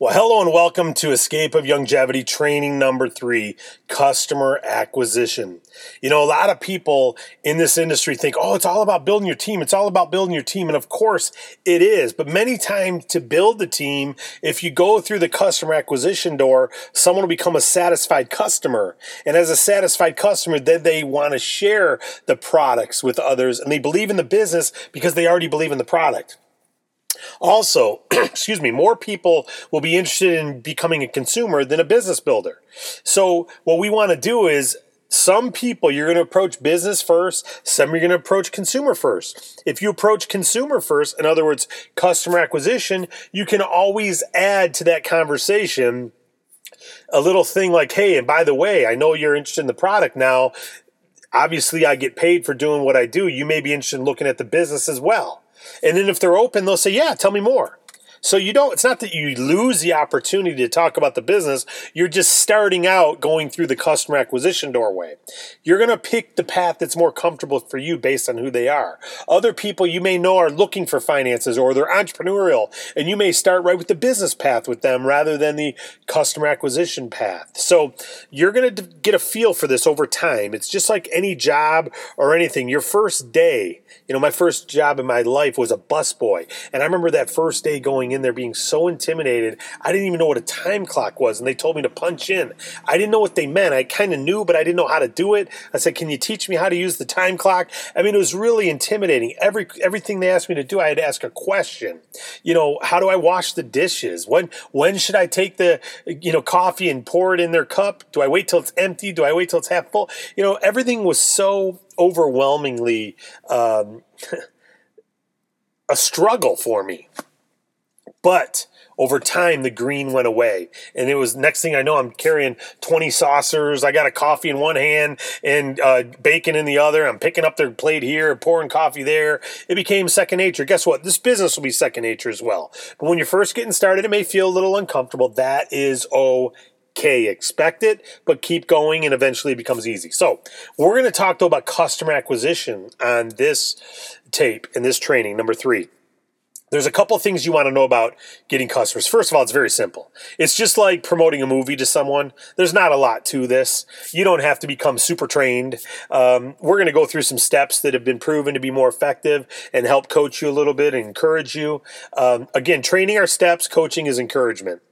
Well, hello and welcome to Escape of Youngevity training number three customer acquisition. You know, a lot of people in this industry think, oh, it's all about building your team. It's all about building your team. And of course, it is. But many times to build the team, if you go through the customer acquisition door, someone will become a satisfied customer. And as a satisfied customer, then they want to share the products with others and they believe in the business because they already believe in the product. Also, excuse me, more people will be interested in becoming a consumer than a business builder. So, what we want to do is some people you're going to approach business first, some you're going to approach consumer first. If you approach consumer first, in other words, customer acquisition, you can always add to that conversation a little thing like, hey, and by the way, I know you're interested in the product now. Obviously, I get paid for doing what I do. You may be interested in looking at the business as well. And then if they're open, they'll say, Yeah, tell me more. So you don't, it's not that you lose the opportunity to talk about the business. You're just starting out going through the customer acquisition doorway. You're going to pick the path that's more comfortable for you based on who they are. Other people you may know are looking for finances or they're entrepreneurial and you may start right with the business path with them rather than the customer acquisition path. So you're going to get a feel for this over time. It's just like any job or anything. Your first day, you know, my first job in my life was a busboy. And I remember that first day going in there being so intimidated. I didn't even know what a time clock was, and they told me to punch in. I didn't know what they meant. I kind of knew, but I didn't know how to do it. I said, "Can you teach me how to use the time clock?" I mean, it was really intimidating. Every everything they asked me to do, I had to ask a question. You know, how do I wash the dishes? When when should I take the you know coffee and pour it in their cup? Do I wait till it's empty? Do I wait till it's half full? You know, everything was so overwhelmingly um, a struggle for me. But over time, the green went away. And it was next thing I know, I'm carrying 20 saucers. I got a coffee in one hand and uh, bacon in the other. I'm picking up their plate here, pouring coffee there. It became second nature. Guess what? This business will be second nature as well. But when you're first getting started, it may feel a little uncomfortable. That is okay. Expect it, but keep going and eventually it becomes easy. So, we're going to talk though about customer acquisition on this tape in this training, number three. There's a couple things you want to know about getting customers. First of all, it's very simple. It's just like promoting a movie to someone. There's not a lot to this. You don't have to become super trained. Um, we're going to go through some steps that have been proven to be more effective and help coach you a little bit and encourage you. Um, again, training our steps, coaching is encouragement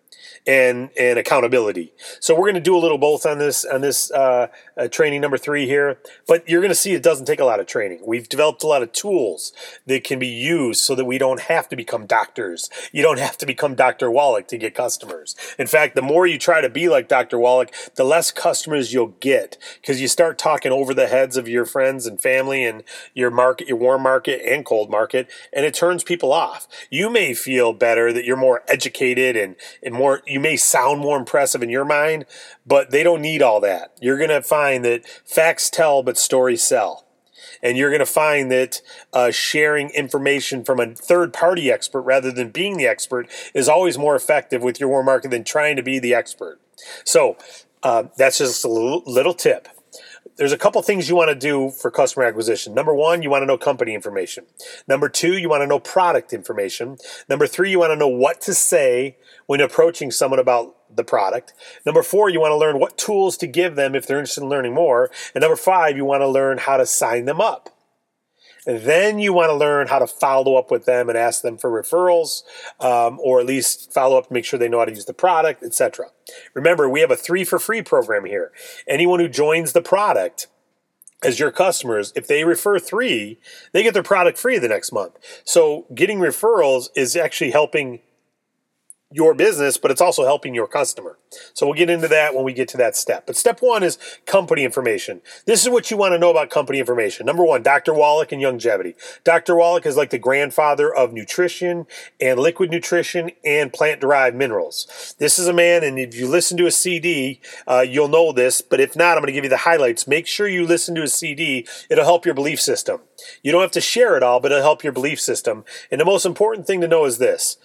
and and accountability. So we're going to do a little both on this on this uh, uh, training number three here. But you're going to see it doesn't take a lot of training. We've developed a lot of tools that can be used so that we don't have to become doctors. You don't have to become Dr. Wallach to get customers. In fact, the more you try to be like Dr. Wallach, the less customers you'll get because you start talking over the heads of your friends and family and your market, your warm market and cold market, and it turns people off. You may feel better that you're more educated and and more you may sound more impressive in your mind, but they don't need all that. You're going to find that facts tell, but stories sell. And you're going to find that uh, sharing information from a third party expert rather than being the expert is always more effective with your warm market than trying to be the expert. So uh, that's just a little, little tip there's a couple things you want to do for customer acquisition. Number one, you want to know company information. Number two, you want to know product information. Number three, you want to know what to say when approaching someone about the product. Number four, you want to learn what tools to give them if they're interested in learning more. And number five, you want to learn how to sign them up. Then you want to learn how to follow up with them and ask them for referrals, um, or at least follow up to make sure they know how to use the product, etc. Remember, we have a three for free program here. Anyone who joins the product as your customers, if they refer three, they get their product free the next month. So getting referrals is actually helping your business, but it's also helping your customer. So we'll get into that when we get to that step. But step one is company information. This is what you want to know about company information. Number one, Dr. Wallach and Youngevity. Dr. Wallach is like the grandfather of nutrition and liquid nutrition and plant derived minerals. This is a man, and if you listen to a CD, uh, you'll know this. But if not, I'm going to give you the highlights. Make sure you listen to a CD. It'll help your belief system. You don't have to share it all, but it'll help your belief system. And the most important thing to know is this.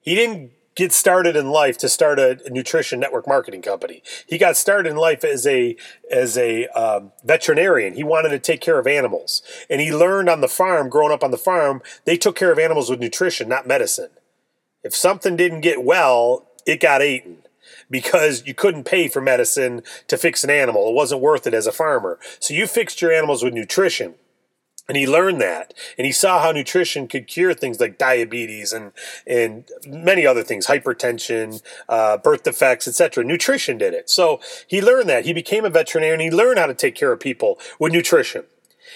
He didn't get started in life to start a, nutrition network marketing company. He got started in life as a as a um, veterinarian. He wanted to take care of animals, and he learned on the farm, growing up on the farm, they took care of animals with nutrition, not medicine. If something didn't get well, it got eaten because you couldn't pay for medicine to fix an animal. It wasn't worth it as a farmer. So you fixed your animals with nutrition. And he learned that, and he saw how nutrition could cure things like diabetes and and many other things, hypertension, uh, birth defects, etc. Nutrition did it. So he learned that. He became a veterinarian. He learned how to take care of people with nutrition.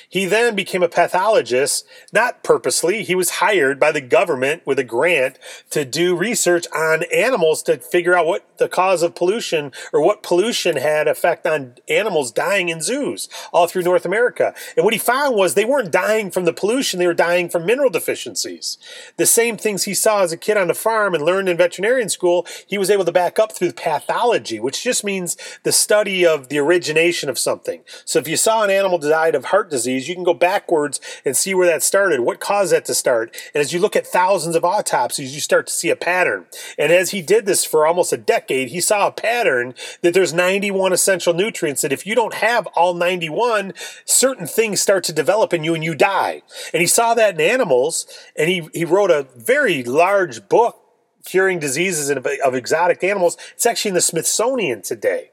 He then became a pathologist, not purposely. He was hired by the government with a grant to do research on animals to figure out what the cause of pollution or what pollution had effect on animals dying in zoos all through North America. And what he found was they weren't dying from the pollution, they were dying from mineral deficiencies. The same things he saw as a kid on the farm and learned in veterinarian school, he was able to back up through pathology, which just means the study of the origination of something. So if you saw an animal died of heart disease, disease, you can go backwards and see where that started, what caused that to start. And as you look at thousands of autopsies, you start to see a pattern. And as he did this for almost a decade, he saw a pattern that there's 91 essential nutrients that if you don't have all 91, certain things start to develop in you and you die. And he saw that in animals, and he, he wrote a very large book curing diseases of, of exotic animals. It's actually in the Smithsonian today.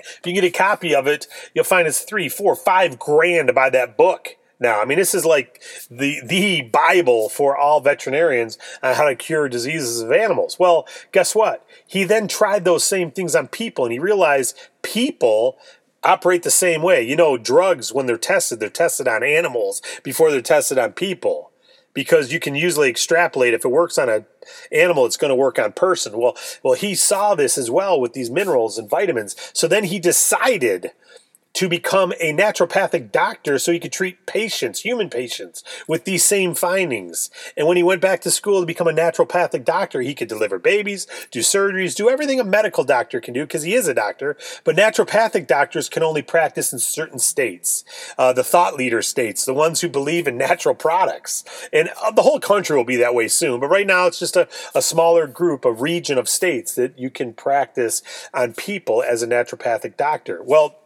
If you get a copy of it, you'll find it's three, four, five grand to buy that book. Now, I mean, this is like the the Bible for all veterinarians on how to cure diseases of animals. Well, guess what? He then tried those same things on people, and he realized people operate the same way. You know, drugs when they're tested, they're tested on animals before they're tested on people because you can usually extrapolate if it works on an animal it's going to work on person. Well well he saw this as well with these minerals and vitamins. So then he decided to become a naturopathic doctor so he could treat patients, human patients, with these same findings. And when he went back to school to become a naturopathic doctor, he could deliver babies, do surgeries, do everything a medical doctor can do because he is a doctor. But naturopathic doctors can only practice in certain states, uh, the thought leader states, the ones who believe in natural products. And uh, the whole country will be that way soon. But right now, it's just a, a smaller group, a region of states that you can practice on people as a naturopathic doctor. Well,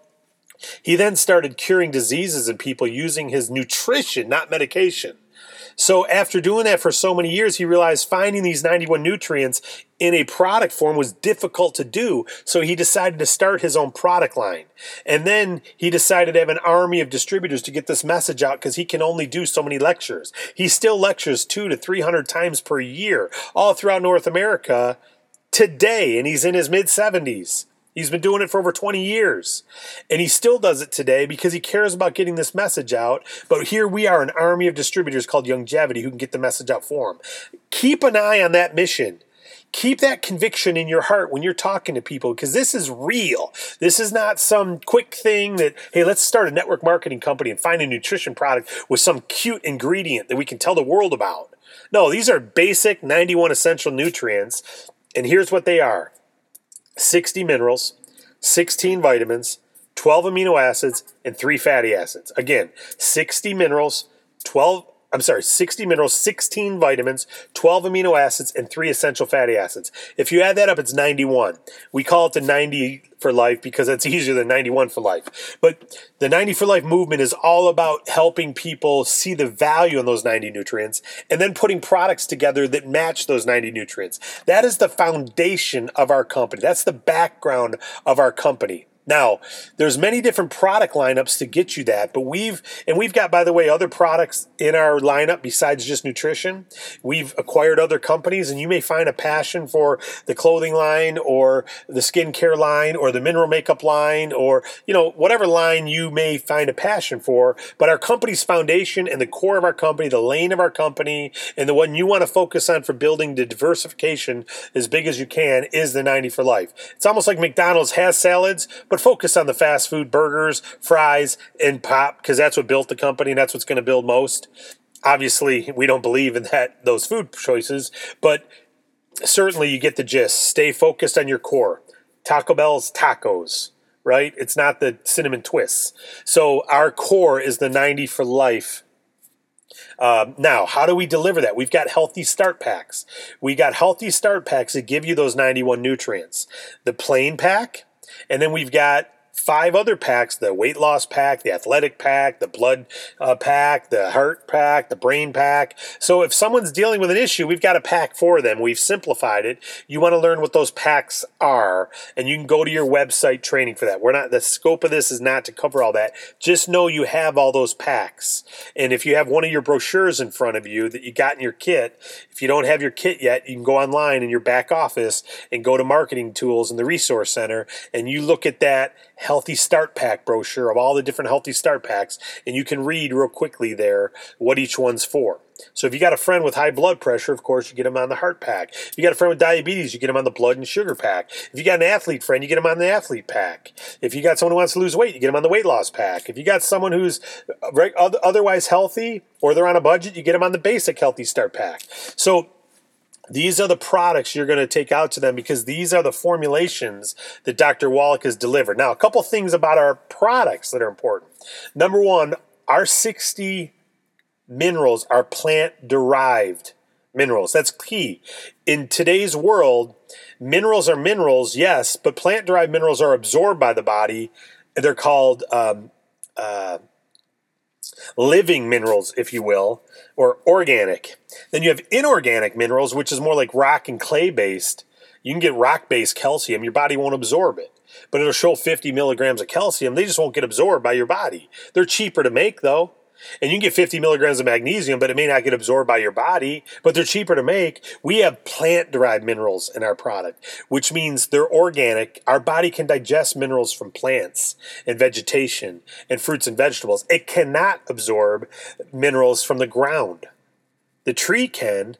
he then started curing diseases in people using his nutrition, not medication. So, after doing that for so many years, he realized finding these 91 nutrients in a product form was difficult to do. So, he decided to start his own product line. And then he decided to have an army of distributors to get this message out because he can only do so many lectures. He still lectures two to 300 times per year all throughout North America today, and he's in his mid 70s. He's been doing it for over 20 years. And he still does it today because he cares about getting this message out. But here we are, an army of distributors called Youngevity who can get the message out for him. Keep an eye on that mission. Keep that conviction in your heart when you're talking to people because this is real. This is not some quick thing that, hey, let's start a network marketing company and find a nutrition product with some cute ingredient that we can tell the world about. No, these are basic 91 essential nutrients. And here's what they are 60 minerals, 16 vitamins, 12 amino acids, and 3 fatty acids. Again, 60 minerals, 12 I'm sorry, 60 minerals, 16 vitamins, 12 amino acids, and 3 essential fatty acids. If you add that up, it's 91. We call it the 90 for life because it's easier than 91 for life. But the 90 for life movement is all about helping people see the value in those 90 nutrients and then putting products together that match those 90 nutrients. That is the foundation of our company. That's the background of our company. Now, there's many different product lineups to get you that, but we've and we've got by the way other products in our lineup besides just nutrition. We've acquired other companies and you may find a passion for the clothing line or the skincare line or the mineral makeup line or you know whatever line you may find a passion for, but our company's foundation and the core of our company, the lane of our company and the one you want to focus on for building the diversification as big as you can is the 90 for life. It's almost like McDonald's has salads but focus on the fast food burgers, fries, and pop because that's what built the company and that's what's going to build most. Obviously, we don't believe in that those food choices, but certainly you get the gist. Stay focused on your core. Taco Bell's tacos, right? It's not the cinnamon twists. So our core is the 90 for life um, now, how do we deliver that? We've got healthy start packs. We got healthy start packs that give you those 91 nutrients. The plain pack and then we've got five other packs the weight loss pack, the athletic pack, the blood uh, pack, the heart pack, the brain pack. So if someone's dealing with an issue, we've got a pack for them. We've simplified it. You want to learn what those packs are, and you can go to your website training for that. We're not, the scope of this is not to cover all that. Just know you have all those packs. And if you have one of your brochures in front of you that you got in your kit, if you don't have your kit yet, you can go online in your back office and go to marketing tools in the resource center and you look at that healthy start pack brochure of all the different healthy start packs, and you can read real quickly there what each one's for. So if you got a friend with high blood pressure, of course, you get them on the heart pack. If you got a friend with diabetes, you get them on the blood and sugar pack. If you got an athlete friend, you get them on the athlete pack. If you got someone who wants to lose weight, you get them on the weight loss pack. If you got someone who's uh, otherwise healthy or they're on a budget, you get them on the basic healthy start pack. So these are the products you're going to take out to them because these are the formulations that Dr. Wallach has delivered. Now, a couple things about our products that are important. Number one, our 60 minerals are plant derived minerals. That's key. In today's world, minerals are minerals, yes, but plant derived minerals are absorbed by the body. They're called um, uh, living minerals, if you will, or organic. Then you have inorganic minerals, which is more like rock and clay based. You can get rock based calcium, your body won't absorb it. But it'll show 50 milligrams of calcium. They just won't get absorbed by your body. They're cheaper to make, though. And you can get 50 milligrams of magnesium, but it may not get absorbed by your body, but they're cheaper to make. We have plant derived minerals in our product, which means they're organic. Our body can digest minerals from plants and vegetation and fruits and vegetables. It cannot absorb minerals from the ground. The tree can,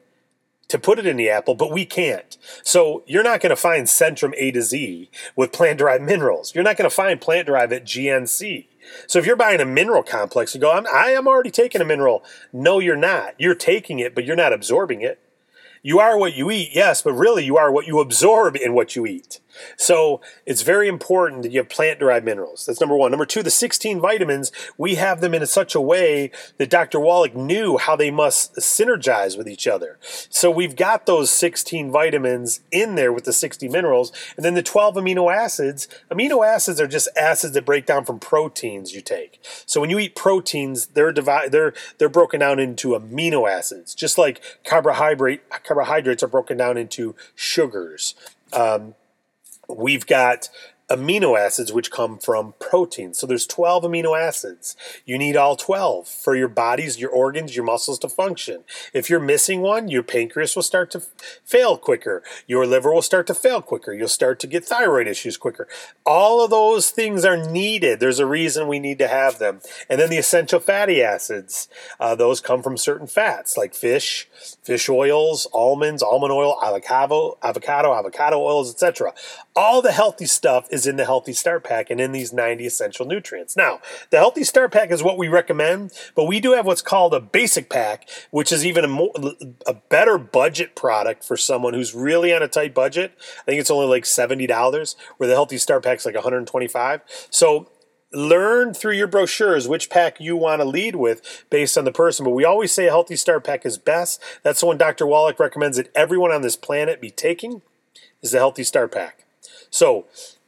to put it in the apple, but we can't. So you're not going to find Centrum A to Z with plant derived minerals. You're not going to find plant derived at GNC. So if you're buying a mineral complex, you go, I'm, I am already taking a mineral. No, you're not. You're taking it, but you're not absorbing it. You are what you eat, yes, but really you are what you absorb in what you eat. So it's very important that you have plant derived minerals. That's number one. Number two, the 16 vitamins, we have them in such a way that Dr. Wallach knew how they must synergize with each other. So we've got those 16 vitamins in there with the 60 minerals. And then the 12 amino acids. Amino acids are just acids that break down from proteins you take. So when you eat proteins, they're divided, they're, they're broken down into amino acids, just like carbohydrate, carbohydrates are broken down into sugars. Um, we've got amino acids which come from proteins. So there's 12 amino acids. You need all 12 for your bodies, your organs, your muscles to function. If you're missing one, your pancreas will start to fail quicker. Your liver will start to fail quicker. You'll start to get thyroid issues quicker. All of those things are needed. There's a reason we need to have them. And then the essential fatty acids, uh, those come from certain fats like fish, fish oils, almonds, almond oil, avocado, avocado, avocado oils, etc. All the healthy stuff is in the Healthy Start Pack and in these 90 essential nutrients. Now, the Healthy Start Pack is what we recommend, but we do have what's called a basic pack, which is even a more a better budget product for someone who's really on a tight budget. I think it's only like $70, where the Healthy Start Pack is like 125. So learn through your brochures which pack you want to lead with based on the person. But we always say a healthy start pack is best. That's the one Dr. Wallach recommends that everyone on this planet be taking is the healthy start pack. So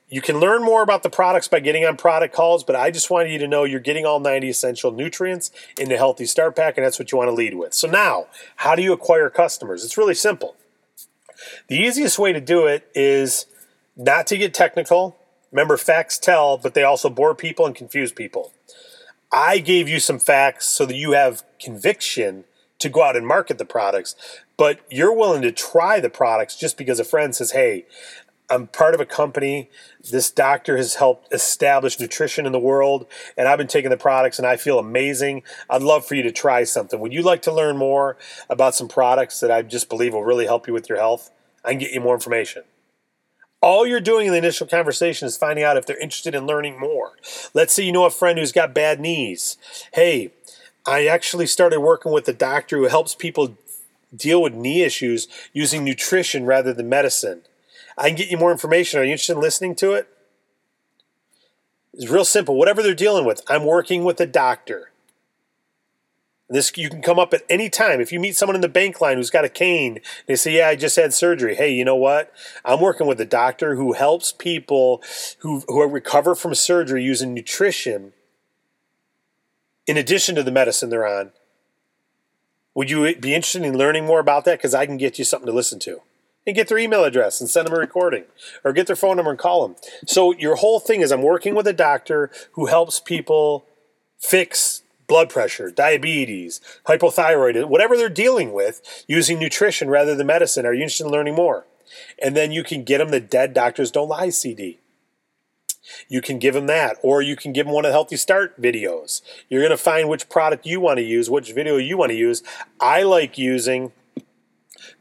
you can learn more about the products by getting on product calls, but I just wanted you to know you're getting all 90 essential nutrients in the Healthy Start Pack, and that's what you want to lead with. So, now, how do you acquire customers? It's really simple. The easiest way to do it is not to get technical. Remember, facts tell, but they also bore people and confuse people. I gave you some facts so that you have conviction to go out and market the products, but you're willing to try the products just because a friend says, hey, I'm part of a company. This doctor has helped establish nutrition in the world, and I've been taking the products and I feel amazing. I'd love for you to try something. Would you like to learn more about some products that I just believe will really help you with your health? I can get you more information. All you're doing in the initial conversation is finding out if they're interested in learning more. Let's say you know a friend who's got bad knees. Hey, I actually started working with a doctor who helps people deal with knee issues using nutrition rather than medicine. I can get you more information. Are you interested in listening to it? It's real simple. Whatever they're dealing with, I'm working with a doctor. This you can come up at any time. If you meet someone in the bank line who's got a cane, they say, "Yeah, I just had surgery." Hey, you know what? I'm working with a doctor who helps people who who recover from surgery using nutrition in addition to the medicine they're on. Would you be interested in learning more about that? Because I can get you something to listen to. And get their email address and send them a recording, or get their phone number and call them. So your whole thing is, I'm working with a doctor who helps people fix blood pressure, diabetes, hypothyroid, whatever they're dealing with, using nutrition rather than medicine. Are you interested in learning more? And then you can get them the Dead Doctors Don't Lie CD. You can give them that, or you can give them one of the Healthy Start videos. You're going to find which product you want to use, which video you want to use. I like using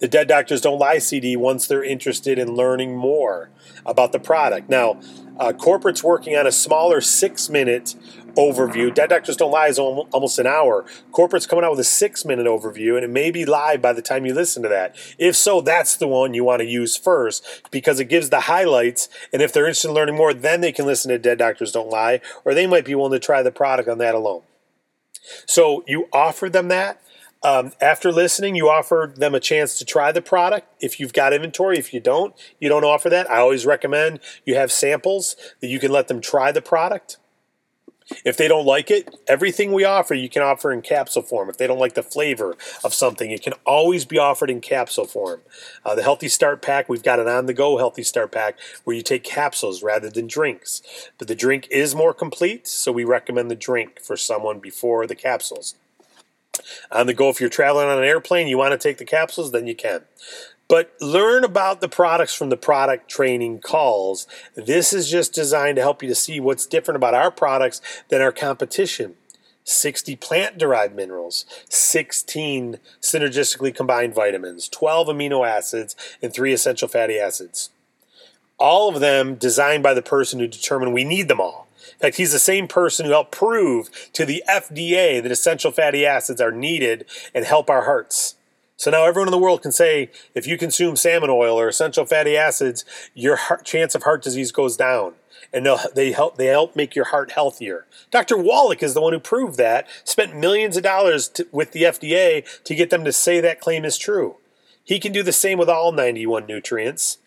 the Dead Doctors Don't Lie CD once they're interested in learning more about the product. Now, uh, corporate's working on a smaller six minute overview. Dead Doctors Don't Lie is almost an hour. Corporate's coming out with a six minute overview, and it may be live by the time you listen to that. If so, that's the one you want to use first because it gives the highlights. And if they're interested in learning more, then they can listen to Dead Doctors Don't Lie, or they might be willing to try the product on that alone. So you offer them that. Um, after listening, you offer them a chance to try the product. If you've got inventory, if you don't, you don't offer that. I always recommend you have samples that you can let them try the product. If they don't like it, everything we offer you can offer in capsule form. If they don't like the flavor of something, it can always be offered in capsule form. Uh, the Healthy Start Pack, we've got an on the go Healthy Start Pack where you take capsules rather than drinks. But the drink is more complete, so we recommend the drink for someone before the capsules. On the go, if you're traveling on an airplane, you want to take the capsules, then you can. But learn about the products from the product training calls. This is just designed to help you to see what's different about our products than our competition. 60 plant derived minerals, 16 synergistically combined vitamins, 12 amino acids, and 3 essential fatty acids. All of them designed by the person who determined we need them all. In fact, he's the same person who helped prove to the FDA that essential fatty acids are needed and help our hearts. So now everyone in the world can say if you consume salmon oil or essential fatty acids, your heart, chance of heart disease goes down. And they help they help make your heart healthier. Dr. Wallach is the one who proved that. Spent millions of dollars to, with the FDA to get them to say that claim is true. He can do the same with all 91 nutrients,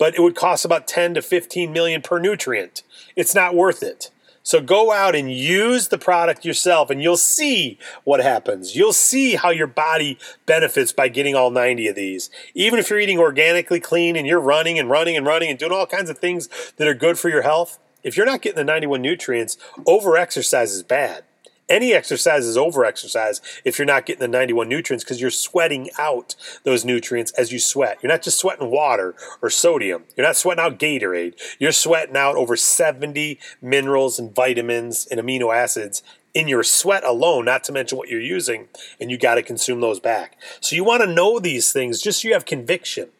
but it would cost about 10 to 15 million per nutrient. It's not worth it. So go out and use the product yourself and you'll see what happens. You'll see how your body benefits by getting all 90 of these. Even if you're eating organically clean and you're running and running and running and doing all kinds of things that are good for your health, if you're not getting the 91 nutrients, over exercise is bad. Any exercise is over exercise if you're not getting the 91 nutrients because you're sweating out those nutrients as you sweat. You're not just sweating water or sodium. You're not sweating out Gatorade. You're sweating out over 70 minerals and vitamins and amino acids in your sweat alone, not to mention what you're using, and you got to consume those back. So you want to know these things just so you have conviction.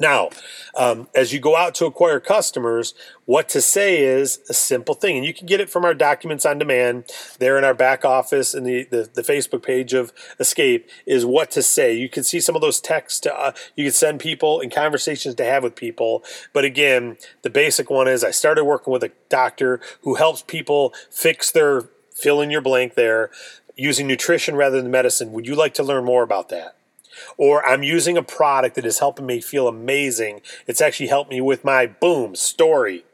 Now, um, as you go out to acquire customers, what to say is a simple thing. And you can get it from our documents on demand there in our back office and the, the, the, Facebook page of Escape is what to say. You can see some of those texts to, uh, you can send people and conversations to have with people. But again, the basic one is I started working with a doctor who helps people fix their fill in your blank there using nutrition rather than medicine. Would you like to learn more about that? Or I'm using a product that is helping me feel amazing. It's actually helped me with my boom story.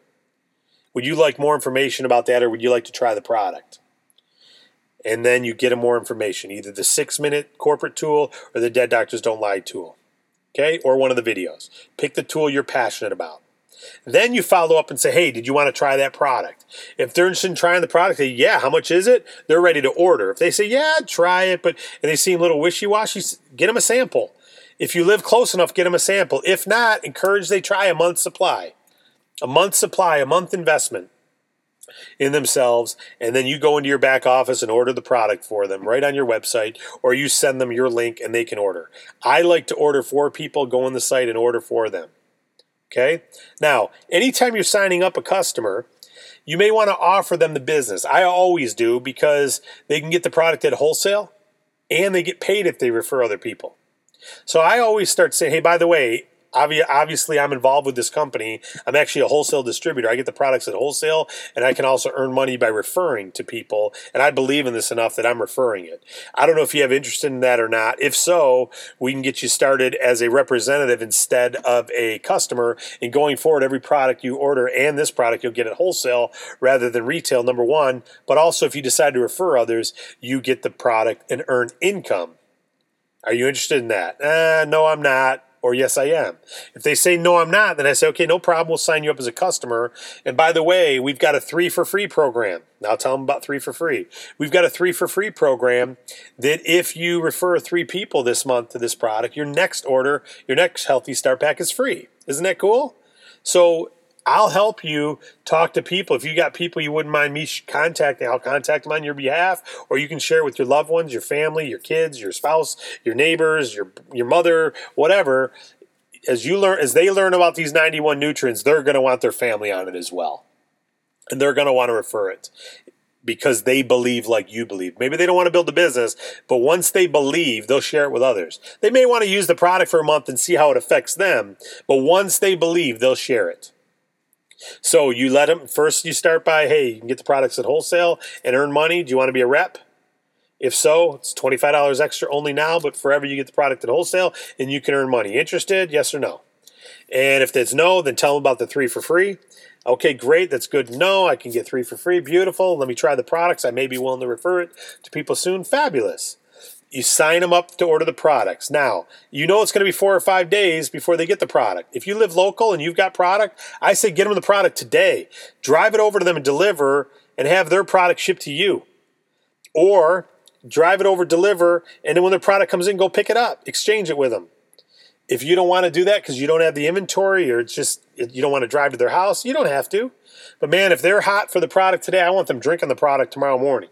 Would you like more information about that, or would you like to try the product? And then you get more information, either the six minute corporate tool or the Dead Doctors Don't Lie tool. Okay, or one of the videos. Pick the tool you're passionate about. Then you follow up and say, hey, did you want to try that product? If they're interested in trying the product, they, yeah, how much is it? They're ready to order. If they say, yeah, try it, but and they seem a little wishy-washy, get them a sample. If you live close enough, get them a sample. If not, encourage they try a month supply. A month supply, a month investment in themselves, and then you go into your back office and order the product for them right on your website, or you send them your link and they can order. I like to order for people, go on the site and order for them. Okay. Now, anytime you're signing up a customer, you may want to offer them the business. I always do because they can get the product at wholesale and they get paid if they refer other people. So I always start saying, hey, by the way, obviously I'm involved with this company. I'm actually a wholesale distributor. I get the products at wholesale and I can also earn money by referring to people. And I believe in this enough that I'm referring it. I don't know if you have interest in that or not. If so, we can get you started as a representative instead of a customer. And going forward, every product you order and this product you'll get at wholesale rather than retail, number one. But also, if you decide to refer others, you get the product and earn income. Are you interested in that? Uh, no, I'm not or yes, I am. If they say no, I'm not, then I say, okay, no problem. We'll sign you up as a customer. And by the way, we've got a three for free program. Now tell them about three for free. We've got a three for free program that if you refer three people this month to this product, your next order, your next Healthy Start Pack is free. Isn't that cool? So I'll help you talk to people. If you got people you wouldn't mind me contacting, I'll contact them on your behalf, or you can share it with your loved ones, your family, your kids, your spouse, your neighbors, your your mother, whatever. As you learn, as they learn about these 91 nutrients, they're going to want their family on it as well, and they're going to want to refer it because they believe like you believe. Maybe they don't want to build a business, but once they believe, they'll share it with others. They may want to use the product for a month and see how it affects them, but once they believe, they'll share it. So you let them first. You start by, hey, you can get the products at wholesale and earn money. Do you want to be a rep? If so, it's twenty five dollars extra only now, but forever you get the product at wholesale and you can earn money. Interested? Yes or no? And if it's no, then tell them about the three for free. Okay, great. That's good know. I can get three for free. Beautiful. Let me try the products. I may be willing to refer it to people soon. Fabulous. You sign them up to order the products. Now, you know it's going to be four or five days before they get the product. If you live local and you've got product, I say get them the product today. Drive it over to them and deliver and have their product shipped to you. Or drive it over, deliver, and then when their product comes in, go pick it up, exchange it with them. If you don't want to do that because you don't have the inventory or it's just you don't want to drive to their house, you don't have to. But man, if they're hot for the product today, I want them drinking the product tomorrow morning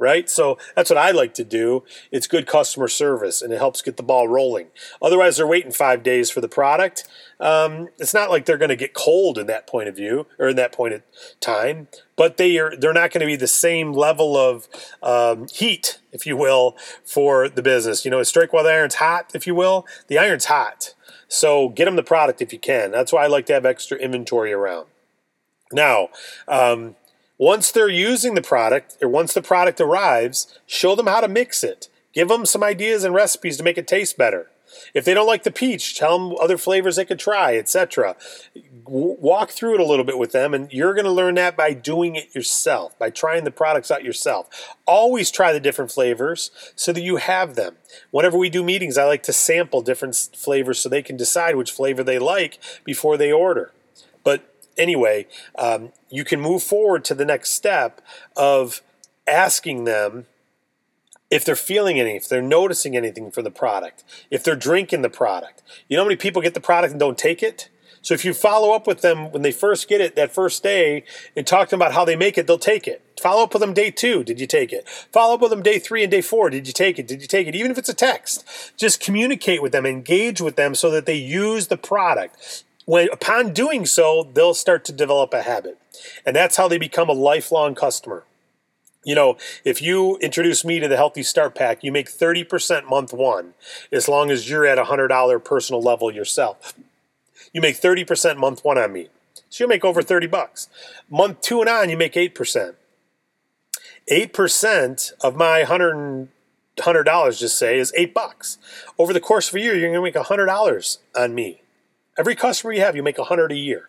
right? So that's what I like to do. It's good customer service and it helps get the ball rolling. Otherwise, they're waiting five days for the product. Um, it's not like they're going to get cold in that point of view or in that point of time, but they are they're not going to be the same level of um, heat, if you will, for the business. You know, strike while the iron's hot, if you will. The iron's hot. So get them the product if you can. That's why I like to have extra inventory around. Now, um, once they're using the product, or once the product arrives, show them how to mix it. Give them some ideas and recipes to make it taste better. If they don't like the peach, tell them other flavors they could try, etc. Walk through it a little bit with them, and you're going to learn that by doing it yourself, by trying the products out yourself. Always try the different flavors so that you have them. Whenever we do meetings, I like to sample different flavors so they can decide which flavor they like before they order. But anyway, um, you can move forward to the next step of asking them if they're feeling any, if they're noticing anything from the product, if they're drinking the product. You know how many people get the product and don't take it? So if you follow up with them when they first get it that first day and talk to them about how they make it, they'll take it. Follow up with them day two. Did you take it? Follow up with them day three and day four. Did you take it? Did you take it? Even if it's a text, just communicate with them, engage with them so that they use the product when upon doing so, they'll start to develop a habit. And that's how they become a lifelong customer. You know, if you introduce me to the Healthy Start Pack, you make 30% month one, as long as you're at a $100 personal level yourself. You make 30% month one on me. So you'll make over 30 bucks. Month two and on, you make 8%. 8% of my 100 hundred dollars just say is eight bucks over the course of a year you're going to make a hundred dollars on me Every customer you have, you make a hundred a year.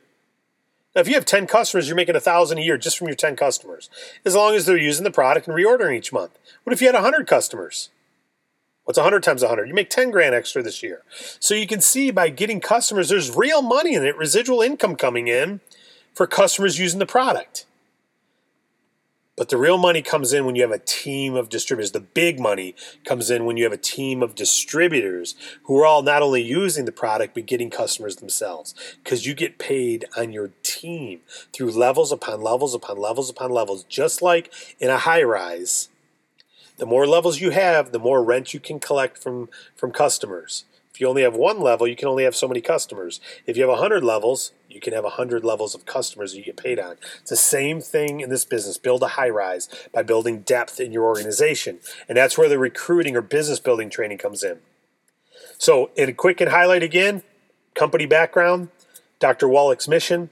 Now, if you have 10 customers, you're making a thousand a year just from your 10 customers, as long as they're using the product and reordering each month. What if you had 100 customers? What's 100 times 100? You make 10 grand extra this year. So you can see by getting customers, there's real money in it, residual income coming in for customers using the product. But the real money comes in when you have a team of distributors. The big money comes in when you have a team of distributors who are all not only using the product but getting customers themselves. Because you get paid on your team through levels upon levels upon levels upon levels, just like in a high rise. The more levels you have, the more rent you can collect from, from customers. You only have one level, you can only have so many customers. If you have 100 levels, you can have 100 levels of customers you get paid on. It's the same thing in this business. Build a high rise by building depth in your organization. And that's where the recruiting or business building training comes in. So, in a quick and highlight again, company background, Dr. Wallach's mission,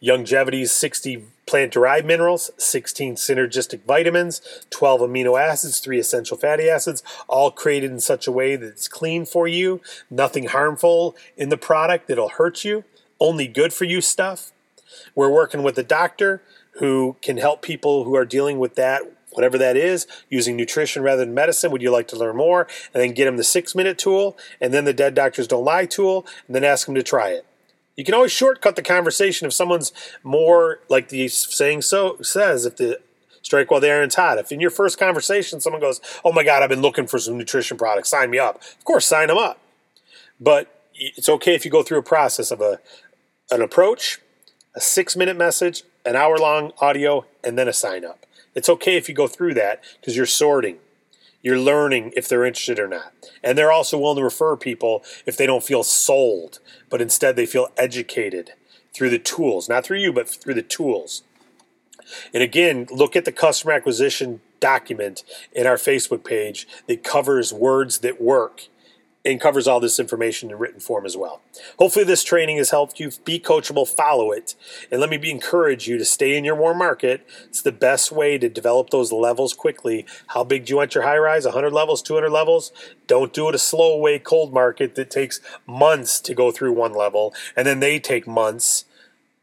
Youngevity's 60 plant derived minerals, 16 synergistic vitamins, 12 amino acids, 3 essential fatty acids, all created in such a way that it's clean for you, nothing harmful in the product that'll hurt you, only good for you stuff. We're working with a doctor who can help people who are dealing with that whatever that is, using nutrition rather than medicine. Would you like to learn more? And then get them the six minute tool, and then the Dead Doctors Don't Lie tool, and then ask them to try it. You can always shortcut the conversation if someone's more like the saying so says. If the strike while the iron's hot. If in your first conversation someone goes, "Oh my God, I've been looking for some nutrition products. Sign me up." Of course, sign them up. But it's okay if you go through a process of a an approach, a six minute message, an hour long audio, and then a sign up. It's okay if you go through that because you're sorting. You're learning if they're interested or not. And they're also willing to refer people if they don't feel sold, but instead they feel educated through the tools, not through you, but through the tools. And again, look at the customer acquisition document in our Facebook page that covers words that work and covers all this information in written form as well. Hopefully, this training has helped you be coachable, follow it, and let me be, encourage you to stay in your warm market. It's the best way to develop those levels quickly. How big do you want your high rise? 100 levels, 200 levels? Don't do it a slow way cold market that takes months to go through one level, and then they take months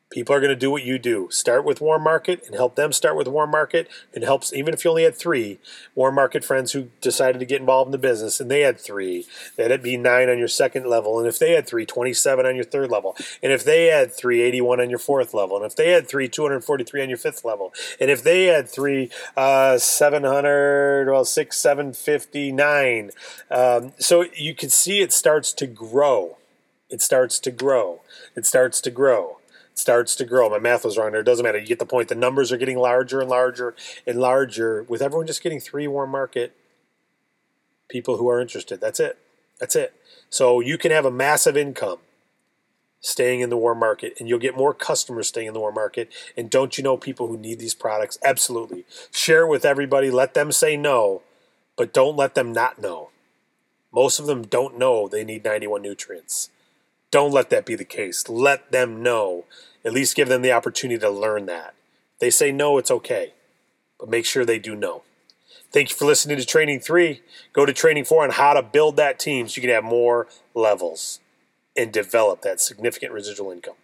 People are going to do what you do. Start with warm market and help them start with warm market. It helps, even if you only had three warm market friends who decided to get involved in the business and they had three, that'd be nine on your second level. And if they had three, 27 on your third level. And if they had three, 81 on your fourth level. And if they had three, 243 on your fifth level. And if they had three, uh, 700, well, six, 759. Um, so you can see it starts to grow. It starts to grow. It starts to grow starts to grow. My math was wrong there. It doesn't matter. You get the point. The numbers are getting larger and larger and larger with everyone just getting three warm market people who are interested. That's it. That's it. So you can have a massive income staying in the warm market and you'll get more customers staying in the warm market. And don't you know people who need these products? Absolutely. Share with everybody. Let them say no, but don't let them not know. Most of them don't know they need 91 nutrients. Don't let that be the case. Let them know at least give them the opportunity to learn that. they say no, it's okay, but make sure they do know. Thank you for listening to Training 3. Go to Training 4 on how to build that team so you can have more levels and develop that significant residual income.